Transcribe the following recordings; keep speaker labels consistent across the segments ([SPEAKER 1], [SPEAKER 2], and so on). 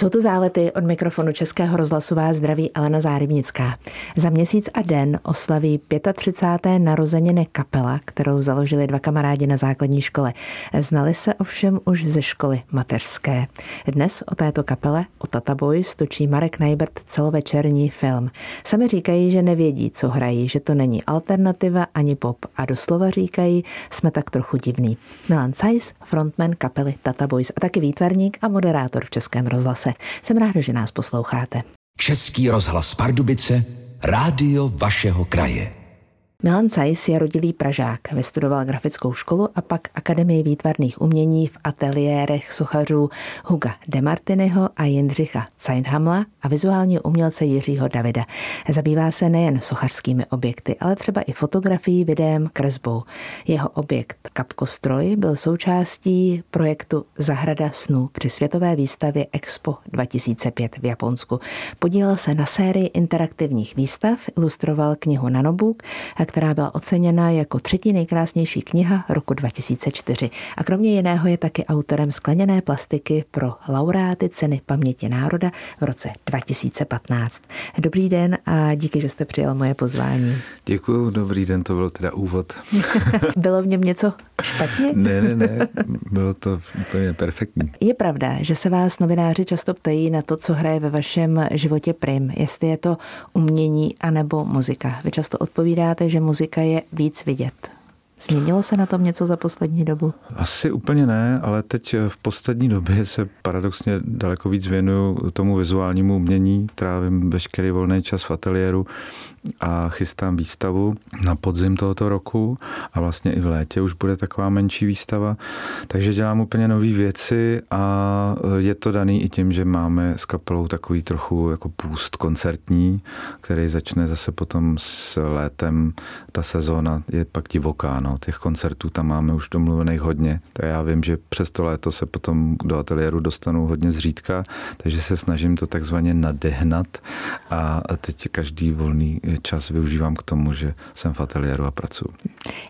[SPEAKER 1] Jsou to zálety od mikrofonu Českého rozhlasová zdraví Elena Zárybnická. Za měsíc a den oslaví 35. narozeniny kapela, kterou založili dva kamarádi na základní škole. Znali se ovšem už ze školy mateřské. Dnes o této kapele, o Tata Boys, točí Marek Najbert celovečerní film. Sami říkají, že nevědí, co hrají, že to není alternativa ani pop a doslova říkají, jsme tak trochu divný. Milan Sajs, frontman kapely Tata Boys a taky výtvarník a moderátor v Českém rozhlase. Jsem ráda, že nás posloucháte.
[SPEAKER 2] Český rozhlas Pardubice, rádio vašeho kraje.
[SPEAKER 1] Milan Cajs je rodilý Pražák, vystudoval grafickou školu a pak Akademii výtvarných umění v ateliérech sochařů Huga Demartinyho a Jindřicha Zeithamla a vizuální umělce Jiřího Davida. Zabývá se nejen sochařskými objekty, ale třeba i fotografií, videem, kresbou. Jeho objekt Kapkostroj byl součástí projektu Zahrada snů při světové výstavě Expo 2005 v Japonsku. Podílel se na sérii interaktivních výstav, ilustroval knihu Nanobook, která byla oceněna jako třetí nejkrásnější kniha roku 2004. A kromě jiného je taky autorem skleněné plastiky pro laureáty ceny paměti národa v roce 2015. Dobrý den a díky, že jste přijal moje pozvání.
[SPEAKER 3] Děkuji, dobrý den, to byl teda úvod.
[SPEAKER 1] bylo v něm něco špatně?
[SPEAKER 3] ne, ne, ne, bylo to úplně perfektní.
[SPEAKER 1] Je pravda, že se vás novináři často ptají na to, co hraje ve vašem životě prim, jestli je to umění anebo muzika. Vy často odpovídáte, že muzika je víc vidět. Změnilo se na tom něco za poslední dobu?
[SPEAKER 3] Asi úplně ne, ale teď v poslední době se paradoxně daleko víc věnuju tomu vizuálnímu umění, trávím veškerý volný čas v ateliéru a chystám výstavu na podzim tohoto roku a vlastně i v létě už bude taková menší výstava. Takže dělám úplně nové věci a je to daný i tím, že máme s kapelou takový trochu jako půst koncertní, který začne zase potom s létem. Ta sezóna je pak divoká, no. těch koncertů tam máme už domluvených hodně. Tak já vím, že přes to léto se potom do ateliéru dostanu hodně zřídka, takže se snažím to takzvaně nadehnat a teď každý volný čas využívám k tomu, že jsem v ateliéru a pracuji.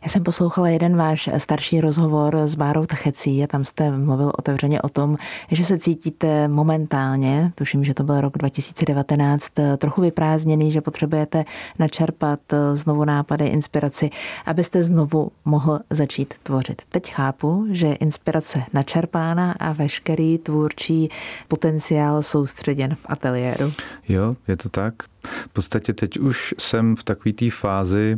[SPEAKER 1] Já jsem poslouchala jeden váš starší rozhovor s Bárou Tachecí a tam jste mluvil otevřeně o tom, že se cítíte momentálně, tuším, že to byl rok 2019, trochu vyprázdněný, že potřebujete načerpat znovu nápady, inspiraci, abyste znovu mohl začít tvořit. Teď chápu, že inspirace načerpána a veškerý tvůrčí potenciál soustředěn v ateliéru.
[SPEAKER 3] Jo, je to tak. V podstatě teď už jsem v takové té fázi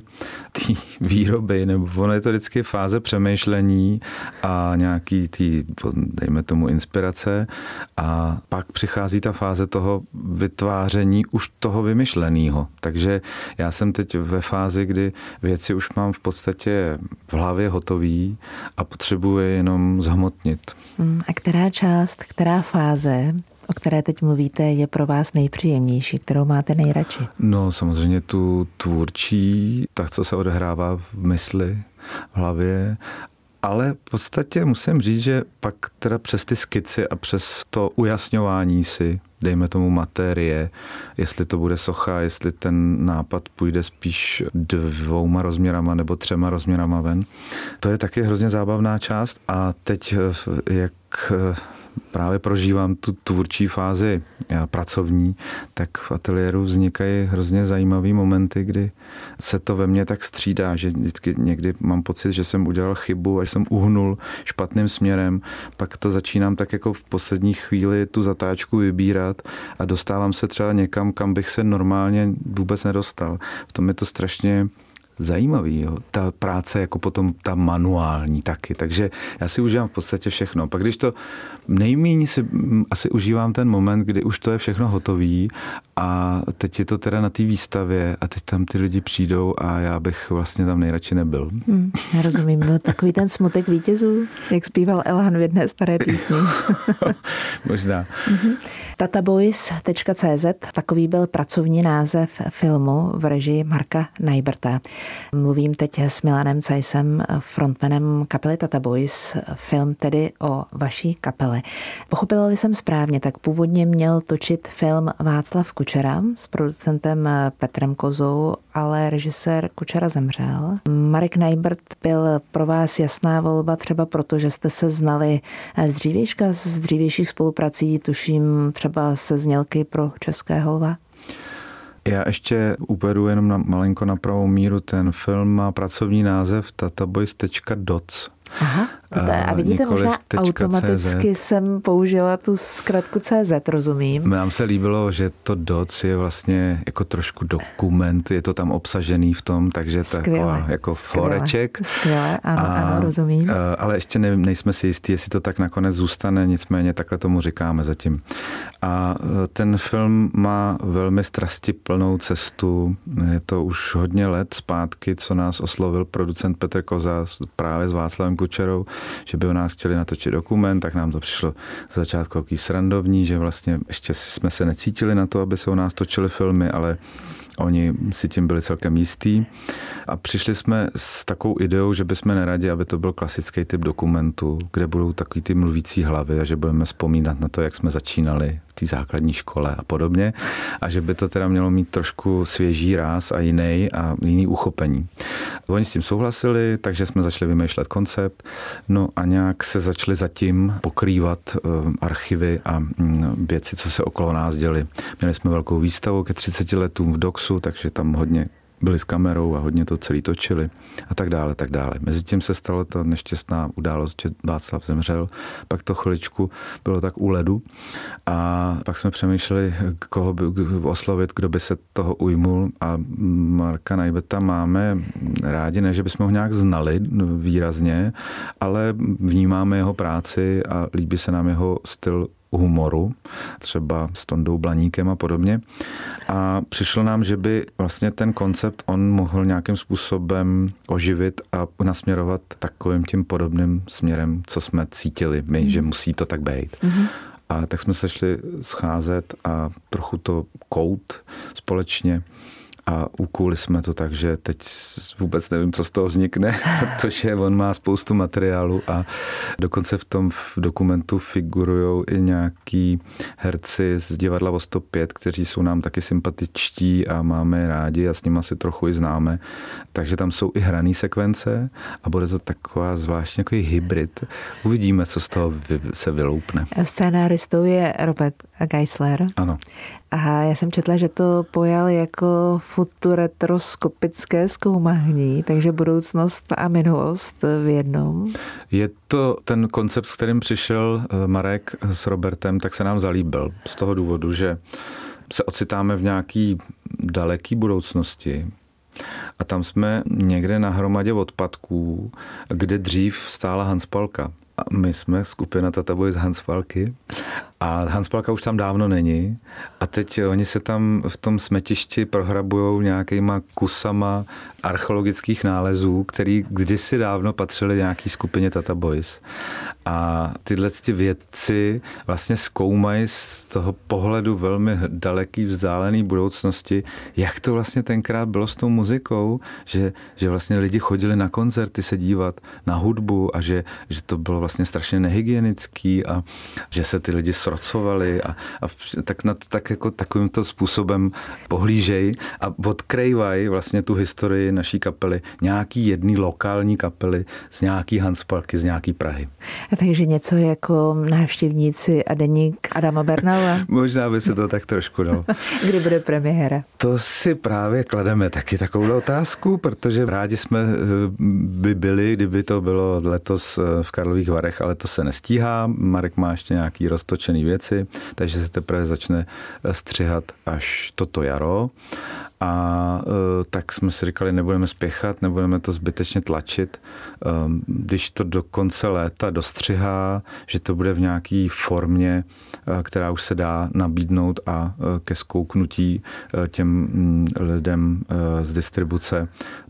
[SPEAKER 3] té výroby, nebo ono je to vždycky fáze přemýšlení a nějaký tý, dejme tomu, inspirace a pak přichází ta fáze toho vytváření už toho vymyšleného. Takže já jsem teď ve fázi, kdy věci už mám v podstatě v hlavě hotový a potřebuji jenom zhmotnit.
[SPEAKER 1] Hmm, a která část, která fáze o které teď mluvíte, je pro vás nejpříjemnější, kterou máte nejradši?
[SPEAKER 3] No samozřejmě tu tvůrčí, tak, co se odehrává v mysli, v hlavě ale v podstatě musím říct, že pak teda přes ty skici a přes to ujasňování si, dejme tomu materie, jestli to bude socha, jestli ten nápad půjde spíš dvouma rozměrama nebo třema rozměrama ven. To je taky hrozně zábavná část a teď jak právě prožívám tu tvůrčí fázi pracovní, tak v ateliéru vznikají hrozně zajímavé momenty, kdy se to ve mně tak střídá, že vždycky někdy mám pocit, že jsem udělal chybu, až jsem uhnul špatným směrem, pak to začínám tak jako v poslední chvíli tu zatáčku vybírat a dostávám se třeba někam, kam bych se normálně vůbec nedostal. V tom je to strašně zajímavý. Jo. Ta práce jako potom ta manuální taky. Takže já si užívám v podstatě všechno. Pak když to nejméně si asi užívám ten moment, kdy už to je všechno hotový a teď je to teda na té výstavě a teď tam ty lidi přijdou a já bych vlastně tam nejradši nebyl.
[SPEAKER 1] Hmm, já rozumím, byl takový ten smutek vítězů, jak zpíval Elhan v jedné staré písni.
[SPEAKER 3] Možná.
[SPEAKER 1] Mhm. Tataboys.cz, takový byl pracovní název filmu v režii Marka Najberta. Mluvím teď s Milanem Cajsem, frontmanem kapely Tata Boys, film tedy o vaší kapele. Pochopila jsem správně, tak původně měl točit film Václav Kučera s producentem Petrem Kozou, ale režisér Kučera zemřel. Marek Najbert byl pro vás jasná volba třeba proto, že jste se znali z dřívějška, z dřívějších spoluprací, tuším třeba se znělky pro České holva?
[SPEAKER 3] Já ještě uvedu jenom na, malinko na pravou míru. Ten film má pracovní název tataboys.doc.
[SPEAKER 1] Aha, a vidíte, možná automaticky CZ. jsem použila tu zkratku CZ, rozumím.
[SPEAKER 3] Nám se líbilo, že to DOC je vlastně jako trošku dokument, je to tam obsažený v tom, takže to taková jako skvěle, foreček.
[SPEAKER 1] Skvěle, ano, a, ano, rozumím.
[SPEAKER 3] Ale ještě ne, nejsme si jistí, jestli to tak nakonec zůstane, nicméně takhle tomu říkáme zatím. A e, ten film má velmi strasti plnou cestu. Je to už hodně let zpátky, co nás oslovil producent Petr Koza právě s Václavem Kučerou, že by o nás chtěli natočit dokument, tak nám to přišlo z začátku jaký srandovní, že vlastně ještě jsme se necítili na to, aby se o nás točili filmy, ale Oni si tím byli celkem jistý. A přišli jsme s takovou ideou, že bychom neradi, aby to byl klasický typ dokumentu, kde budou takový ty mluvící hlavy a že budeme vzpomínat na to, jak jsme začínali té základní škole a podobně a že by to teda mělo mít trošku svěží ráz a jiný a jiný uchopení. Oni s tím souhlasili, takže jsme začali vymýšlet koncept, no a nějak se začali zatím pokrývat eh, archivy a mm, věci, co se okolo nás děli. Měli jsme velkou výstavu ke 30 letům v Doxu, takže tam hodně byli s kamerou a hodně to celý točili a tak dále, tak dále. Mezitím se stalo to nešťastná událost, že Václav zemřel, pak to chviličku bylo tak u ledu a pak jsme přemýšleli, koho by oslovit, kdo by se toho ujmul a Marka Najbeta máme rádi, ne, že bychom ho nějak znali výrazně, ale vnímáme jeho práci a líbí se nám jeho styl humoru, třeba s Tondou Blaníkem a podobně. A přišlo nám, že by vlastně ten koncept on mohl nějakým způsobem oživit a nasměrovat takovým tím podobným směrem, co jsme cítili my, mm. že musí to tak být. Mm-hmm. A tak jsme se šli scházet a trochu to kout společně a ukuli jsme to tak, že teď vůbec nevím, co z toho vznikne, protože on má spoustu materiálu a dokonce v tom dokumentu figurují i nějaký herci z divadla o 105, kteří jsou nám taky sympatičtí a máme rádi a s nimi si trochu i známe. Takže tam jsou i hrané sekvence a bude to taková zvláštní jako hybrid. Uvidíme, co z toho se vyloupne.
[SPEAKER 1] Scénáristou je Robert Geisler.
[SPEAKER 3] Ano.
[SPEAKER 1] A já jsem četla, že to pojal jako futuretroskopické zkoumání, takže budoucnost a minulost v jednom.
[SPEAKER 3] Je to ten koncept, s kterým přišel eh, Marek s Robertem, tak se nám zalíbil. Z toho důvodu, že se ocitáme v nějaký daleký budoucnosti, a tam jsme někde na hromadě odpadků, kde dřív stála Hanspalka. My jsme skupina Tataboy z Hanspalky a Hanspalka už tam dávno není a teď oni se tam v tom smetišti prohrabují nějakýma kusama archeologických nálezů, který kdysi dávno patřili nějaký skupině Tata Boys. A tyhle ty vědci vlastně zkoumají z toho pohledu velmi daleký vzdálený budoucnosti, jak to vlastně tenkrát bylo s tou muzikou, že, že vlastně lidi chodili na koncerty se dívat na hudbu a že, že to bylo vlastně strašně nehygienický a že se ty lidi srocovali a, a tak, na to, tak jako takovýmto způsobem pohlížej a odkrývají vlastně tu historii naší kapely, nějaký jedný lokální kapely z nějaký Hanspalky, z nějaký Prahy.
[SPEAKER 1] Takže něco jako návštěvníci a deník Adama Bernala?
[SPEAKER 3] Možná by se to tak trošku dalo.
[SPEAKER 1] Kdy bude premiéra?
[SPEAKER 3] To si právě klademe taky takovou otázku, protože rádi jsme eh, by byli, kdyby to bylo letos eh, v Karlových Varech, ale to se nestíhá. Marek má ještě nějaký roztočený věci, takže se teprve začne eh, střihat až toto jaro. A tak jsme si říkali, nebudeme spěchat, nebudeme to zbytečně tlačit. E, když to do konce léta dostřihá, že to bude v nějaké formě, e, která už se dá nabídnout a ke zkouknutí těm mm, lidem z distribuce,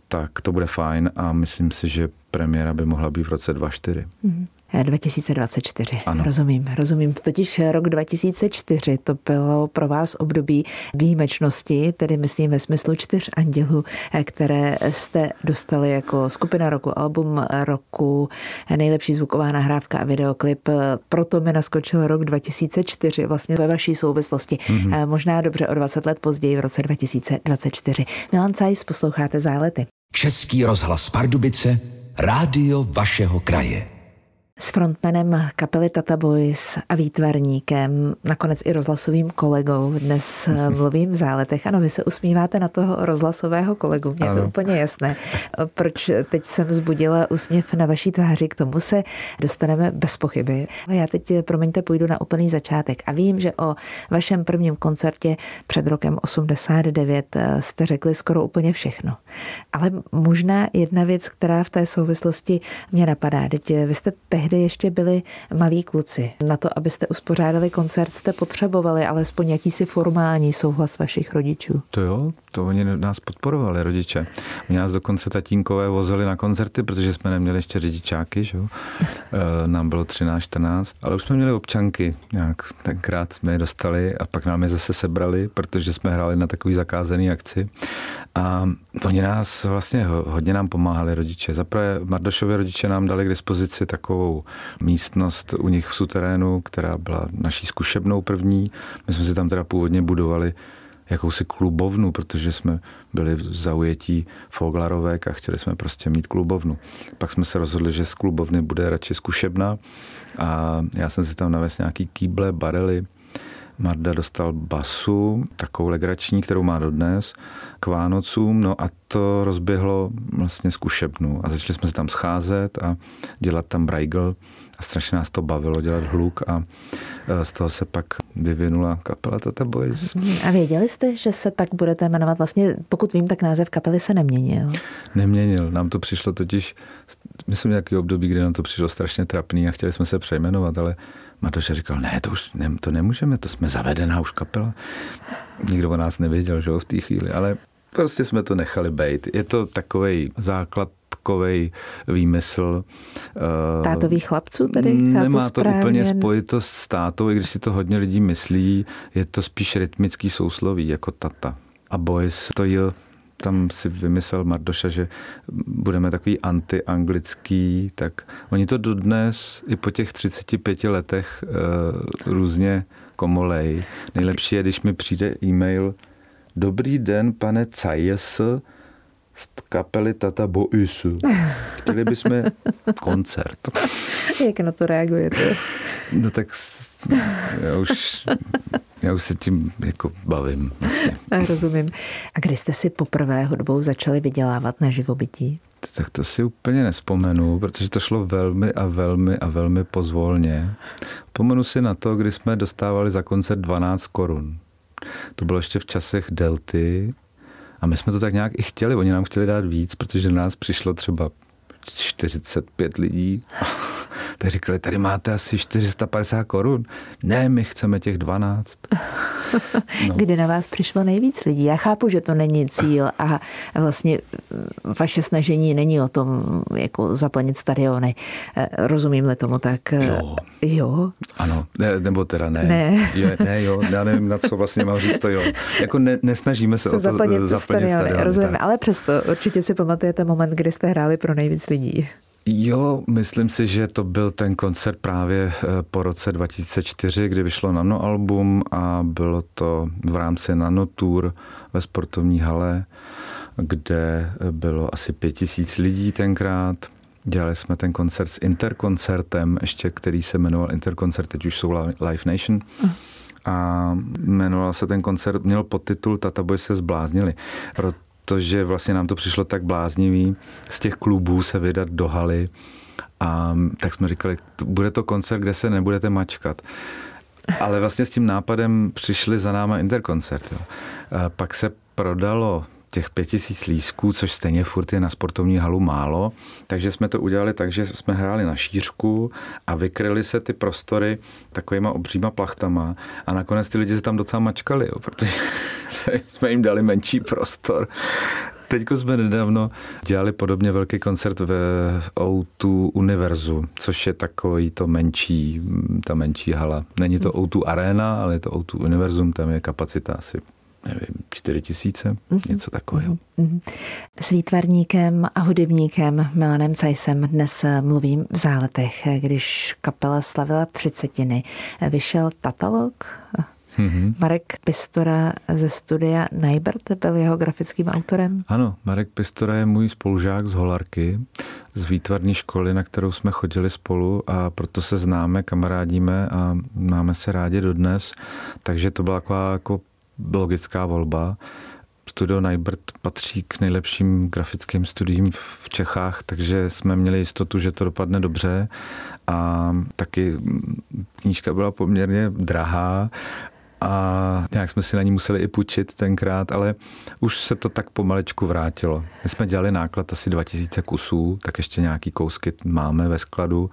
[SPEAKER 3] tak to bude fajn a myslím si, že premiéra by mohla být v roce 2024. Mm-hmm.
[SPEAKER 1] 2024. Ano. Rozumím, rozumím. Totiž rok 2004 to bylo pro vás období výjimečnosti, tedy myslím ve smyslu čtyř andělů, které jste dostali jako skupina roku, album roku, nejlepší zvuková nahrávka a videoklip. Proto mi naskočil rok 2004 vlastně ve vaší souvislosti. Mm-hmm. Možná dobře o 20 let později v roce 2024. Milan Cajs, posloucháte Zálety.
[SPEAKER 2] Český rozhlas Pardubice, rádio vašeho kraje
[SPEAKER 1] s frontmanem kapely Tata Boys a výtvarníkem, nakonec i rozhlasovým kolegou. Dnes eh, mluvím v záletech. Ano, vy se usmíváte na toho rozhlasového kolegu, mě je to úplně jasné. Proč teď jsem vzbudila úsměv na vaší tváři, k tomu se dostaneme bez pochyby. Já teď, eh, promiňte, půjdu na úplný začátek a vím, že o vašem prvním koncertě před rokem 89 eh, jste řekli skoro úplně všechno. Ale možná jedna věc, která v té souvislosti mě napadá. Teď vy jste tehdy tehdy ještě byli malí kluci. Na to, abyste uspořádali koncert, jste potřebovali alespoň jakýsi formální souhlas vašich rodičů.
[SPEAKER 3] To jo, to oni nás podporovali, rodiče. Oni nás dokonce tatínkové vozili na koncerty, protože jsme neměli ještě řidičáky, že jo? Eh, nám bylo 13, 14, ale už jsme měli občanky nějak. Tenkrát jsme je dostali a pak nám je zase sebrali, protože jsme hráli na takový zakázaný akci. A oni nás vlastně hodně nám pomáhali rodiče. Zaprvé Mardošově rodiče nám dali k dispozici takovou místnost u nich v suterénu, která byla naší zkušebnou první. My jsme si tam teda původně budovali jakousi klubovnu, protože jsme byli v zaujetí Foglarovek a chtěli jsme prostě mít klubovnu. Pak jsme se rozhodli, že z klubovny bude radši zkušebna a já jsem si tam navez nějaký kýble, barely, Marda dostal basu, takovou legrační, kterou má dodnes, k Vánocům, no a to rozběhlo vlastně zkušebnu a začali jsme se tam scházet a dělat tam brajgl a strašně nás to bavilo dělat hluk a e, z toho se pak vyvinula kapela Tata Boys.
[SPEAKER 1] A věděli jste, že se tak budete jmenovat? Vlastně, pokud vím, tak název kapely se neměnil.
[SPEAKER 3] Neměnil. Nám to přišlo totiž, myslím, nějaký období, kdy nám to přišlo strašně trapný a chtěli jsme se přejmenovat, ale Matoša říkal, ne, to už ne, to nemůžeme, to jsme zavedená už kapela. Nikdo o nás nevěděl, že jo, v té chvíli, ale prostě jsme to nechali být. Je to takový základ takový výmysl.
[SPEAKER 1] Eh, Tátových chlapců tedy?
[SPEAKER 3] Nemá
[SPEAKER 1] to
[SPEAKER 3] správně. úplně spojitost s tátou, i když si to hodně lidí myslí, je to spíš rytmický sousloví, jako tata. A boys, to je tam si vymyslel Mardoša, že budeme takový antianglický, tak oni to dodnes i po těch 35 letech uh, různě komolej. Nejlepší je, když mi přijde e-mail Dobrý den, pane Cajes, z kapely Tata Boisu. Chtěli bychom koncert.
[SPEAKER 1] Jak na to reagujete?
[SPEAKER 3] No tak já už, já už se tím jako bavím. Vlastně.
[SPEAKER 1] Rozumím. A kdy jste si poprvé hudbou začali vydělávat na živobytí?
[SPEAKER 3] Tak to si úplně nespomenu, protože to šlo velmi a velmi a velmi pozvolně. Pomenu si na to, kdy jsme dostávali za koncert 12 korun. To bylo ještě v časech Delty a my jsme to tak nějak i chtěli. Oni nám chtěli dát víc, protože na nás přišlo třeba 45 lidí. tak říkali, tady máte asi 450 korun. Ne, my chceme těch 12.
[SPEAKER 1] No. Kdy na vás přišlo nejvíc lidí? Já chápu, že to není cíl a vlastně vaše snažení není o tom, jako zaplnit stadiony. Rozumím-li tomu tak?
[SPEAKER 3] Jo.
[SPEAKER 1] Jo?
[SPEAKER 3] Ano, ne, nebo teda ne. Ne. Je, ne, jo, já nevím, na co vlastně mám říct to jo. Jako ne, nesnažíme se, se o to zaplnit, zaplnit stadiony. stadiony
[SPEAKER 1] rozumím, ale přesto určitě si pamatujete moment, kdy jste hráli pro nejvíc lidí.
[SPEAKER 3] Jo, myslím si, že to byl ten koncert právě eh, po roce 2004, kdy vyšlo Nano album a bylo to v rámci Nano Tour ve sportovní hale, kde bylo asi pět tisíc lidí tenkrát. Dělali jsme ten koncert s Interkoncertem, ještě který se jmenoval Interkoncert, teď už jsou Live Nation. A jmenoval se ten koncert, měl podtitul Tata Boy se zbláznili protože vlastně nám to přišlo tak bláznivý z těch klubů se vydat do haly a tak jsme říkali, bude to koncert, kde se nebudete mačkat. Ale vlastně s tím nápadem přišli za náma interkoncert. Jo. Pak se prodalo těch pět tisíc lísků, což stejně furt je na sportovní halu málo, takže jsme to udělali tak, že jsme hráli na šířku a vykryli se ty prostory takovýma obříma plachtama a nakonec ty lidi se tam docela mačkali, jo, protože jsme jim dali menší prostor Teď jsme nedávno dělali podobně velký koncert ve O2 Univerzu, což je takový to menší, ta menší hala. Není to O2 Arena, ale je to O2 Univerzum, tam je kapacita asi nevím, čtyři tisíce, mm-hmm. něco takového. Mm-hmm.
[SPEAKER 1] S výtvarníkem a hudebníkem Milanem Cajsem dnes mluvím v záletech, když kapela slavila třicetiny. Vyšel katalog Mm-hmm. Marek Pistora ze studia Najbert byl jeho grafickým autorem?
[SPEAKER 3] Ano, Marek Pistora je můj spolužák z Holarky, z výtvarní školy, na kterou jsme chodili spolu a proto se známe, kamarádíme a máme se rádi dodnes. Takže to byla taková jako logická volba. Studio Najbert patří k nejlepším grafickým studiím v Čechách, takže jsme měli jistotu, že to dopadne dobře. A taky knížka byla poměrně drahá a nějak jsme si na ní museli i půjčit tenkrát, ale už se to tak pomalečku vrátilo. My jsme dělali náklad asi 2000 kusů, tak ještě nějaký kousky máme ve skladu,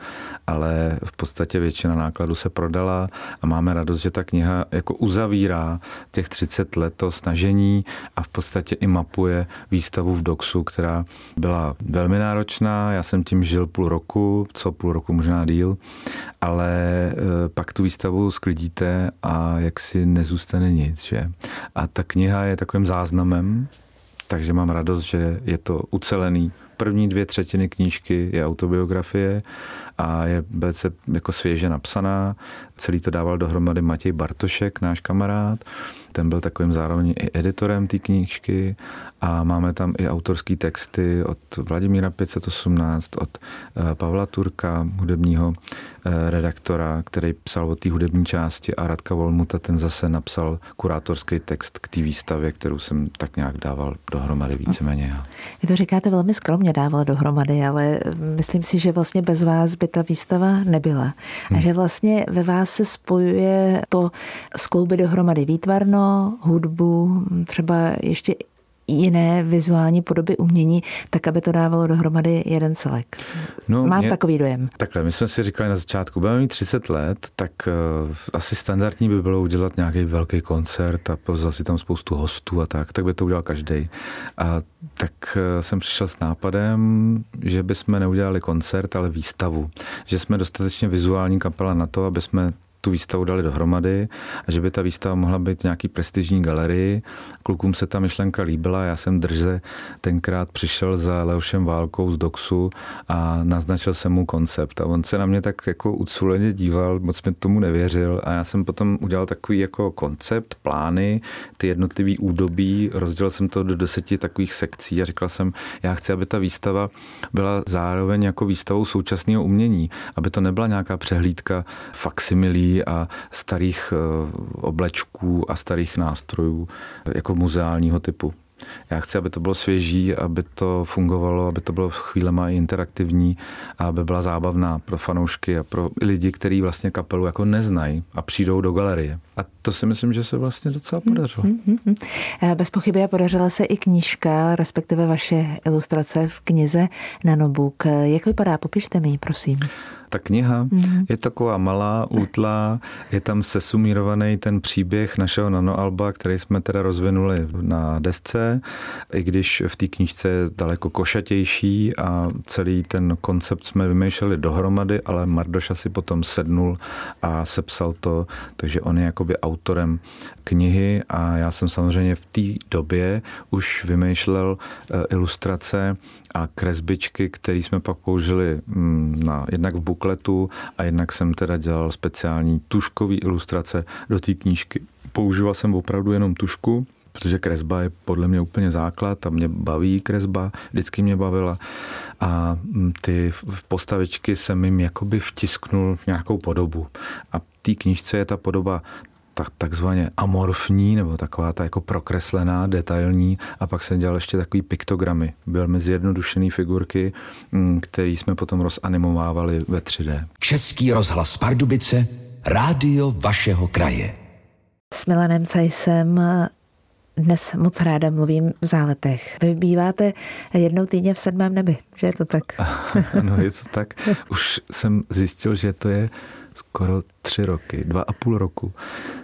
[SPEAKER 3] ale v podstatě většina nákladu se prodala a máme radost, že ta kniha jako uzavírá těch 30 let to snažení a v podstatě i mapuje výstavu v Doxu, která byla velmi náročná. Já jsem tím žil půl roku, co půl roku možná díl, ale e, pak tu výstavu sklidíte a jak si nezůstane nic. Že? A ta kniha je takovým záznamem, takže mám radost, že je to ucelený. První dvě třetiny knížky je autobiografie a je velice jako svěže napsaná. Celý to dával dohromady Matěj Bartošek, náš kamarád. Ten byl takovým zároveň i editorem té knížky a máme tam i autorské texty od Vladimíra 518, od eh, Pavla Turka, hudebního eh, redaktora, který psal o té hudební části a Radka Volmuta, ten zase napsal kurátorský text k té výstavě, kterou jsem tak nějak dával dohromady víceméně.
[SPEAKER 1] Vy to říkáte velmi skromně dával dohromady, ale myslím si, že vlastně bez vás by ta výstava nebyla. A hmm. že vlastně ve vás se spojuje to skloubit dohromady výtvarno, hudbu, třeba ještě jiné vizuální podoby umění, tak aby to dávalo dohromady jeden celek. No, Mám mě, takový dojem.
[SPEAKER 3] Takhle, my jsme si říkali na začátku, budeme mít 30 let, tak uh, asi standardní by bylo udělat nějaký velký koncert a pozvat si tam spoustu hostů a tak, tak by to udělal každý. A tak uh, jsem přišel s nápadem, že bychom neudělali koncert, ale výstavu. Že jsme dostatečně vizuální kapela na to, aby jsme tu výstavu dali dohromady a že by ta výstava mohla být nějaký prestižní galerii. Klukům se ta myšlenka líbila, já jsem drze tenkrát přišel za Leošem Válkou z Doxu a naznačil jsem mu koncept. A on se na mě tak jako uculeně díval, moc mi tomu nevěřil. A já jsem potom udělal takový jako koncept, plány, ty jednotlivý údobí, rozdělil jsem to do deseti takových sekcí a říkal jsem, já chci, aby ta výstava byla zároveň jako výstavou současného umění, aby to nebyla nějaká přehlídka faksimilí a starých eh, oblečků a starých nástrojů jako muzeálního typu. Já chci, aby to bylo svěží, aby to fungovalo, aby to bylo chvílema i interaktivní a aby byla zábavná pro fanoušky a pro lidi, kteří vlastně kapelu jako neznají a přijdou do galerie. A to si myslím, že se vlastně docela podařilo. Mm-hmm.
[SPEAKER 1] Bez pochyby podařila se i knížka, respektive vaše ilustrace v knize Nanobook. Jak vypadá? Popište mi ji, prosím.
[SPEAKER 3] Ta kniha mm-hmm. je taková malá, útlá, je tam sesumírovaný ten příběh našeho nanoalba, který jsme teda rozvinuli na desce, i když v té knížce je daleko košatější a celý ten koncept jsme vymýšleli dohromady, ale Mardoš asi potom sednul a sepsal to, takže on je jakoby autorem knihy a já jsem samozřejmě v té době už vymýšlel eh, ilustrace a kresbičky, které jsme pak použili mm, na, jednak v bukletu a jednak jsem teda dělal speciální tuškový ilustrace do té knížky. Používal jsem opravdu jenom tušku, protože kresba je podle mě úplně základ a mě baví kresba, vždycky mě bavila a mm, ty postavičky jsem jim jakoby vtisknul nějakou podobu a té knížce je ta podoba tak, takzvaně amorfní, nebo taková ta jako prokreslená, detailní a pak jsem dělal ještě takový piktogramy. Velmi zjednodušený figurky, mm, který jsme potom rozanimovávali ve 3D.
[SPEAKER 2] Český rozhlas Pardubice, rádio vašeho kraje.
[SPEAKER 1] S Milanem Cajsem dnes moc ráda mluvím v záletech. Vy býváte jednou týdně v sedmém nebi, že je to tak?
[SPEAKER 3] no je to tak. Už jsem zjistil, že to je skoro tři roky, dva a půl roku,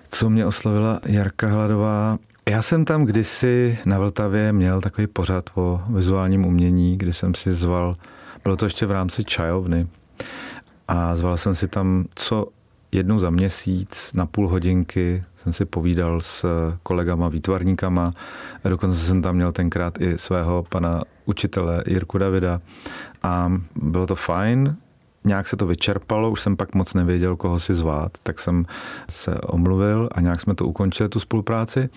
[SPEAKER 3] co mě oslovila Jarka Hladová Já jsem tam kdysi na Vltavě měl takový pořad o vizuálním umění, kdy jsem si zval, bylo to ještě v rámci čajovny, a zval jsem si tam co jednou za měsíc na půl hodinky jsem si povídal s kolegama výtvarníkama. Dokonce jsem tam měl tenkrát i svého pana učitele Jirku Davida. A bylo to fajn, nějak se to vyčerpalo, už jsem pak moc nevěděl, koho si zvát, tak jsem se omluvil a nějak jsme to ukončili, tu spolupráci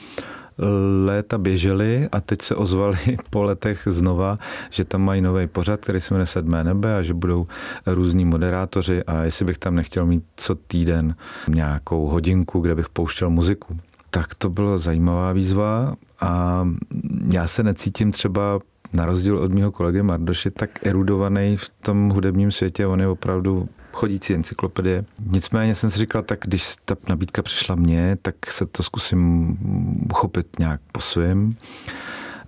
[SPEAKER 3] léta běžely a teď se ozvali po letech znova, že tam mají nový pořad, který se jmenuje Sedmé nebe a že budou různí moderátoři a jestli bych tam nechtěl mít co týden nějakou hodinku, kde bych pouštěl muziku. Tak to bylo zajímavá výzva a já se necítím třeba na rozdíl od mého kolegy Mardoše tak erudovaný v tom hudebním světě. On je opravdu chodící encyklopedie. Nicméně jsem si říkal, tak když ta nabídka přišla mně, tak se to zkusím uchopit nějak po svém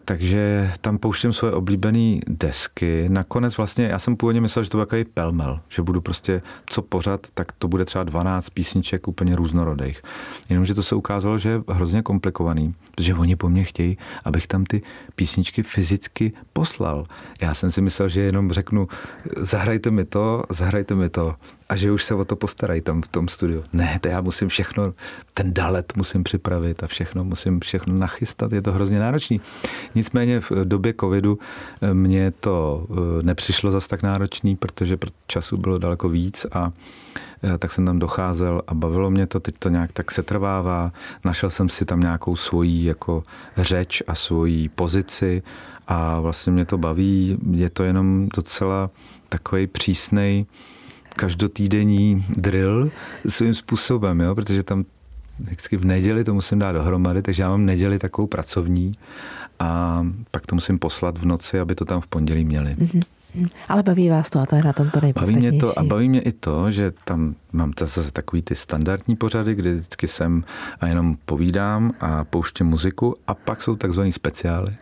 [SPEAKER 3] takže tam pouštím svoje oblíbené desky. Nakonec vlastně, já jsem původně myslel, že to bude takový pelmel, že budu prostě co pořad, tak to bude třeba 12 písniček úplně různorodých. Jenomže to se ukázalo, že je hrozně komplikovaný, protože oni po mně chtějí, abych tam ty písničky fyzicky poslal. Já jsem si myslel, že jenom řeknu, zahrajte mi to, zahrajte mi to a že už se o to postarají tam v tom studiu. Ne, to já musím všechno, ten dalet musím připravit a všechno musím všechno nachystat, je to hrozně náročný. Nicméně v době covidu eh, mě to eh, nepřišlo zas tak náročný, protože času bylo daleko víc a eh, tak jsem tam docházel a bavilo mě to, teď to nějak tak se trvává. Našel jsem si tam nějakou svoji jako řeč a svoji pozici a vlastně mě to baví. Je to jenom docela takový přísnej každotýdenní drill svým způsobem, jo? protože tam vždycky v neděli to musím dát dohromady, takže já mám neděli takovou pracovní a pak to musím poslat v noci, aby to tam v pondělí měli. Mm-hmm.
[SPEAKER 1] Ale baví vás to a to je na tom to
[SPEAKER 3] Baví mě to a baví mě i to, že tam mám zase takový ty standardní pořady, kdy vždycky jsem a jenom povídám a pouštím muziku a pak jsou takzvaný speciály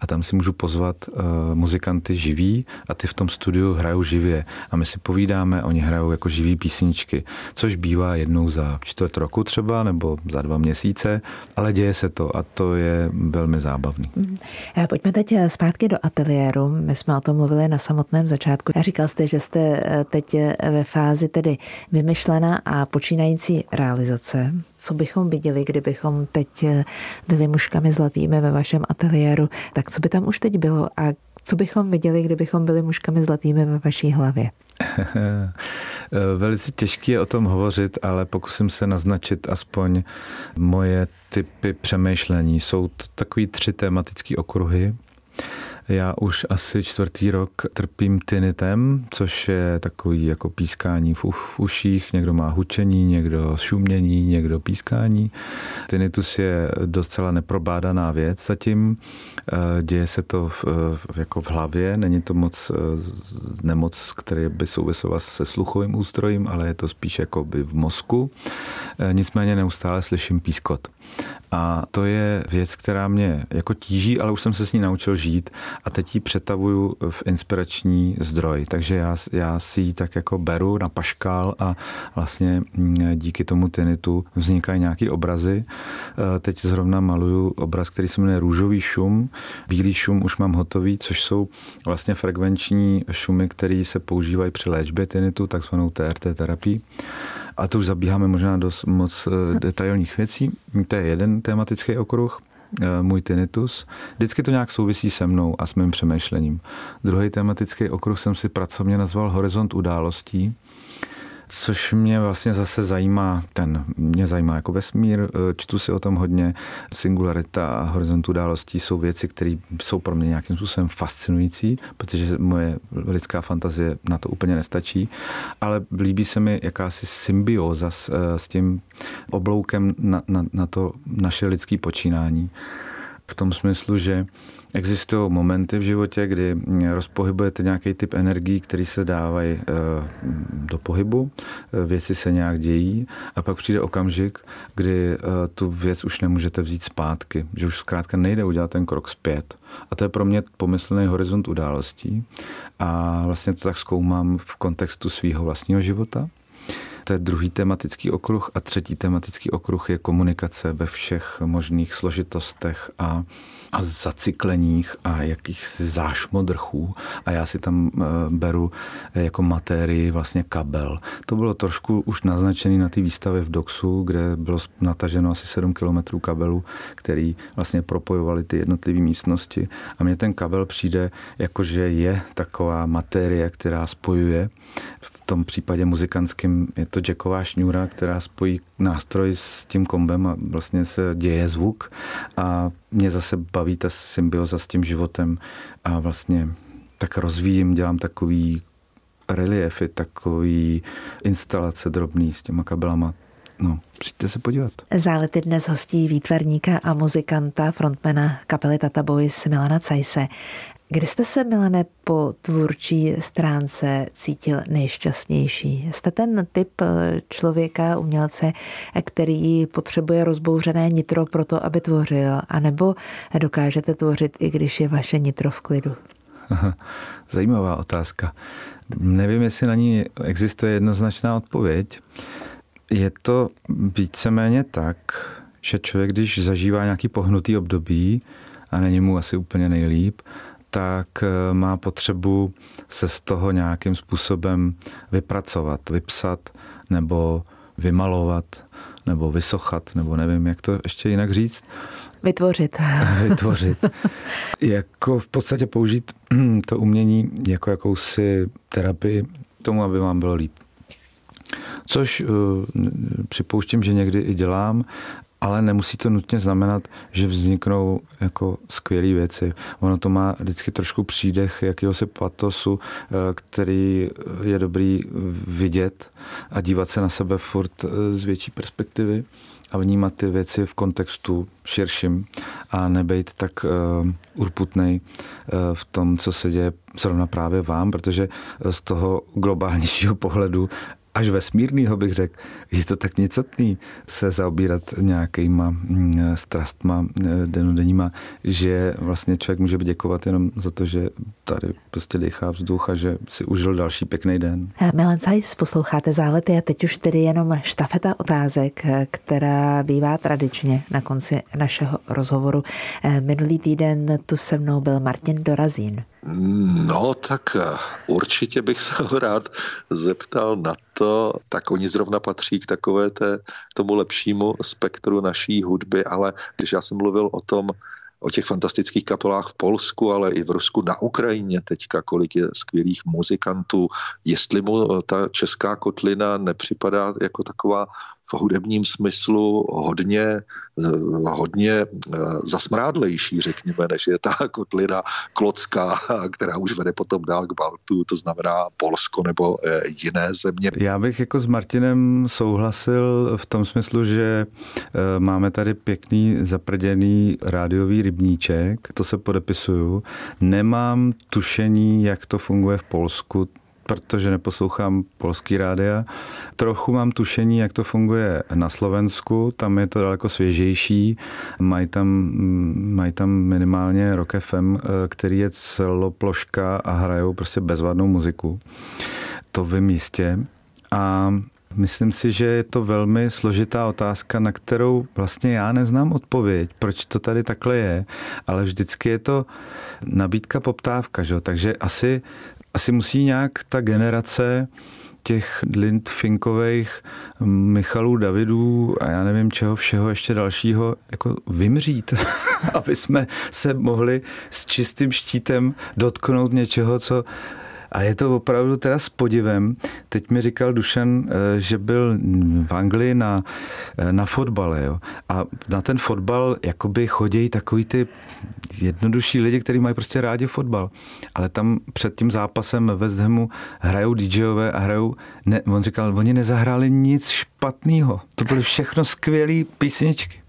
[SPEAKER 3] a tam si můžu pozvat uh, muzikanty živí a ty v tom studiu hrajou živě a my si povídáme, oni hrajou jako živý písničky, což bývá jednou za čtvrt roku třeba nebo za dva měsíce, ale děje se to a to je velmi zábavný. Mm.
[SPEAKER 1] Pojďme teď eh, zpátky do ateliéru. My jsme o tom mluvili na samotném začátku. Říkal jste, že jste eh, teď eh, ve fázi tedy vymyšlená a počínající realizace. Co bychom viděli, kdybychom teď eh, byli mužkami zlatými ve vašem ateliéru? Tak co by tam už teď bylo a co bychom viděli, kdybychom byli mužkami zlatými ve vaší hlavě?
[SPEAKER 3] Velice těžké je o tom hovořit, ale pokusím se naznačit aspoň moje typy přemýšlení. Jsou to takový tři tematické okruhy. Já už asi čtvrtý rok trpím tinnitem, což je takový jako pískání v uších. Někdo má hučení, někdo šumění, někdo pískání. Tinnitus je docela neprobádaná věc zatím. Eh, děje se to v, jako v hlavě, není to moc eh, nemoc, který by souvisela se sluchovým ústrojím, ale je to spíš jako by v mozku. Eh, nicméně neustále slyším pískot. A to je věc, která mě jako tíží, ale už jsem se s ní naučil žít a teď ji přetavuju v inspirační zdroj. Takže já, já si ji tak jako beru na paškál a vlastně mm, díky tomu tinitu vznikají nějaký obrazy. E, teď zrovna maluju obraz, který se jmenuje Růžový šum. Bílý šum už mám hotový, což jsou vlastně frekvenční šumy, které se používají při léčbě tinitu, takzvanou TRT terapii. A to už zabíháme možná do moc eh, detailních věcí. To je jeden tematický okruh můj tinnitus. Vždycky to nějak souvisí se mnou a s mým přemýšlením. Druhý tematický okruh jsem si pracovně nazval Horizont událostí což mě vlastně zase zajímá, ten mě zajímá jako vesmír, e, čtu si o tom hodně, singularita a horizont událostí jsou věci, které jsou pro mě nějakým způsobem fascinující, protože moje lidská fantazie na to úplně nestačí, ale líbí se mi jakási symbioza s, e, s tím obloukem na, na, na to naše lidské počínání. V tom smyslu, že Existují momenty v životě, kdy rozpohybujete nějaký typ energií, který se dávají eh, do pohybu, eh, věci se nějak dějí a pak přijde okamžik, kdy eh, tu věc už nemůžete vzít zpátky, že už zkrátka nejde udělat ten krok zpět. A to je pro mě pomyslný horizont událostí a vlastně to tak zkoumám v kontextu svého vlastního života. To je druhý tematický okruh a třetí tematický okruh je komunikace ve všech možných složitostech a a zacykleních a jakýchsi zášmodrchů a já si tam eh, beru jako matérii vlastně kabel. To bylo trošku už naznačený na té výstavě v Doxu, kde bylo nataženo asi 7 kilometrů kabelu, který vlastně propojovali ty jednotlivé místnosti a mně ten kabel přijde jako, že je taková matérie, která spojuje v tom případě muzikantským je to jacková šňůra, která spojí nástroj s tím kombem a vlastně se děje zvuk a mě zase baví ta symbioza s tím životem a vlastně tak rozvíjím, dělám takový reliefy, takový instalace drobný s těma kabelama. No, přijďte se podívat.
[SPEAKER 1] Zálety dnes hostí výtvarníka a muzikanta, frontmana kapely Tata Boys Milana Cajse. Kde jste se, Milane, po tvůrčí stránce cítil nejšťastnější? Jste ten typ eh, člověka, umělce, který potřebuje rozbouřené nitro pro to, aby tvořil, anebo dokážete tvořit, i když je vaše nitro v klidu?
[SPEAKER 3] Zajímavá otázka. Nevím, jestli na ní existuje jednoznačná odpověď. Je to víceméně tak, že člověk, když zažívá nějaký pohnutý období a není mu asi úplně nejlíp, tak eh, má potřebu se z toho nějakým způsobem vypracovat, vypsat nebo vymalovat nebo vysochat, nebo nevím, jak to ještě jinak říct.
[SPEAKER 1] Vytvořit.
[SPEAKER 3] Vytvořit. jako v podstatě použít to umění jako jakousi terapii tomu, aby vám bylo líp. Což uh, připouštím, že někdy i dělám ale nemusí to nutně znamenat, že vzniknou jako skvělé věci. Ono to má vždycky trošku přídech jakéhosi patosu, eh, který je dobrý vidět a dívat se na sebe furt eh, z větší perspektivy a vnímat ty věci v kontextu širším a nebejt tak uh, urputnej uh, v tom, co se děje zrovna právě vám, protože z toho globálnějšího pohledu až vesmírnýho bych řekl, je to tak nicotný se zaobírat nějakýma mm, strastma eh, denodenníma, že vlastně člověk může děkovat jenom za to, že tady prostě dechá vzduch a že si užil další pěkný den.
[SPEAKER 1] Eh, Milan Sajs, posloucháte zálety a teď už tedy jenom štafeta otázek, eh, která bývá tradičně na konci našeho rozhovoru. Minulý týden tu se mnou byl Martin Dorazín.
[SPEAKER 4] No, tak určitě bych se ho rád zeptal na to, tak oni zrovna patří k takové té, tomu lepšímu spektru naší hudby, ale když já jsem mluvil o tom, o těch fantastických kapelách v Polsku, ale i v Rusku, na Ukrajině teďka, kolik je skvělých muzikantů, jestli mu ta česká kotlina nepřipadá jako taková v hudebním smyslu hodně, eh, hodně eh, zasmrádlejší, řekněme, než je ta kotlina klocká, která už vede potom dál k Baltu, to znamená Polsko nebo eh, jiné země.
[SPEAKER 3] Já bych jako s Martinem souhlasil v tom smyslu, že máme tady pěkný zaprděný rádiový rybníček, to se podepisuju. Nemám tušení, jak to funguje v Polsku, protože neposlouchám polský rádia. Trochu mám tušení, jak to funguje na Slovensku, tam je to daleko svěžejší. Mají tam, mají tam minimálně Rock FM, který je celoploška a hrajou prostě bezvadnou muziku. To vím jistě. A Myslím si, že je to velmi složitá otázka, na kterou vlastně já neznám odpověď, proč to tady takhle je, ale vždycky je to nabídka poptávka, že? takže asi asi musí nějak ta generace těch Lind Finkových, Michalů Davidů a já nevím čeho všeho ještě dalšího jako vymřít, aby jsme se mohli s čistým štítem dotknout něčeho, co a je to opravdu teda s podivem. Teď mi říkal Dušan, eh, že byl v Anglii na, eh, na fotbale. Jo? A na ten fotbal jakoby chodí takový ty jednodušší lidi, kteří mají prostě rádi fotbal. Ale tam před tím zápasem ve West Hamu hrajou DJové a hrajou, ne, on říkal, oni nezahráli nic špatného. To byly všechno skvělé písničky.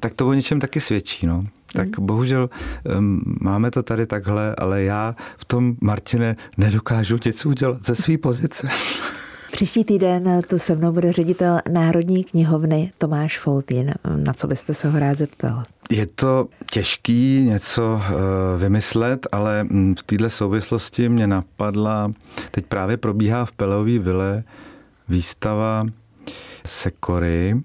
[SPEAKER 3] Tak to o něčem taky svědčí. No. Tak hmm. bohužel um, máme to tady takhle, ale já v tom, Martine, nedokážu nic udělat ze své pozice.
[SPEAKER 1] Příští týden tu se mnou bude ředitel Národní knihovny Tomáš Foltín. Na co byste se ho rád zeptal?
[SPEAKER 3] Je to těžký něco uh, vymyslet, ale v této souvislosti mě napadla, teď právě probíhá v Pelový vile výstava Sekory, eh,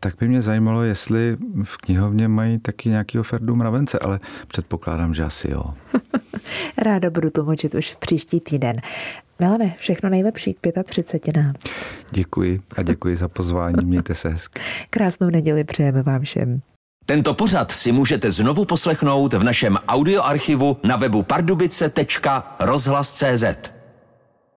[SPEAKER 3] tak by mě zajímalo, jestli v knihovně mají taky nějaký oferdu mravence, ale předpokládám, že asi jo.
[SPEAKER 1] Ráda budu tlumočit už příští týden. Milane, všechno nejlepší k 35.
[SPEAKER 3] Děkuji a děkuji za pozvání. Mějte se hezky.
[SPEAKER 1] Krásnou neděli přejeme vám všem.
[SPEAKER 2] Tento pořad si můžete znovu poslechnout v našem audioarchivu na webu pardubice.rozhlas.cz.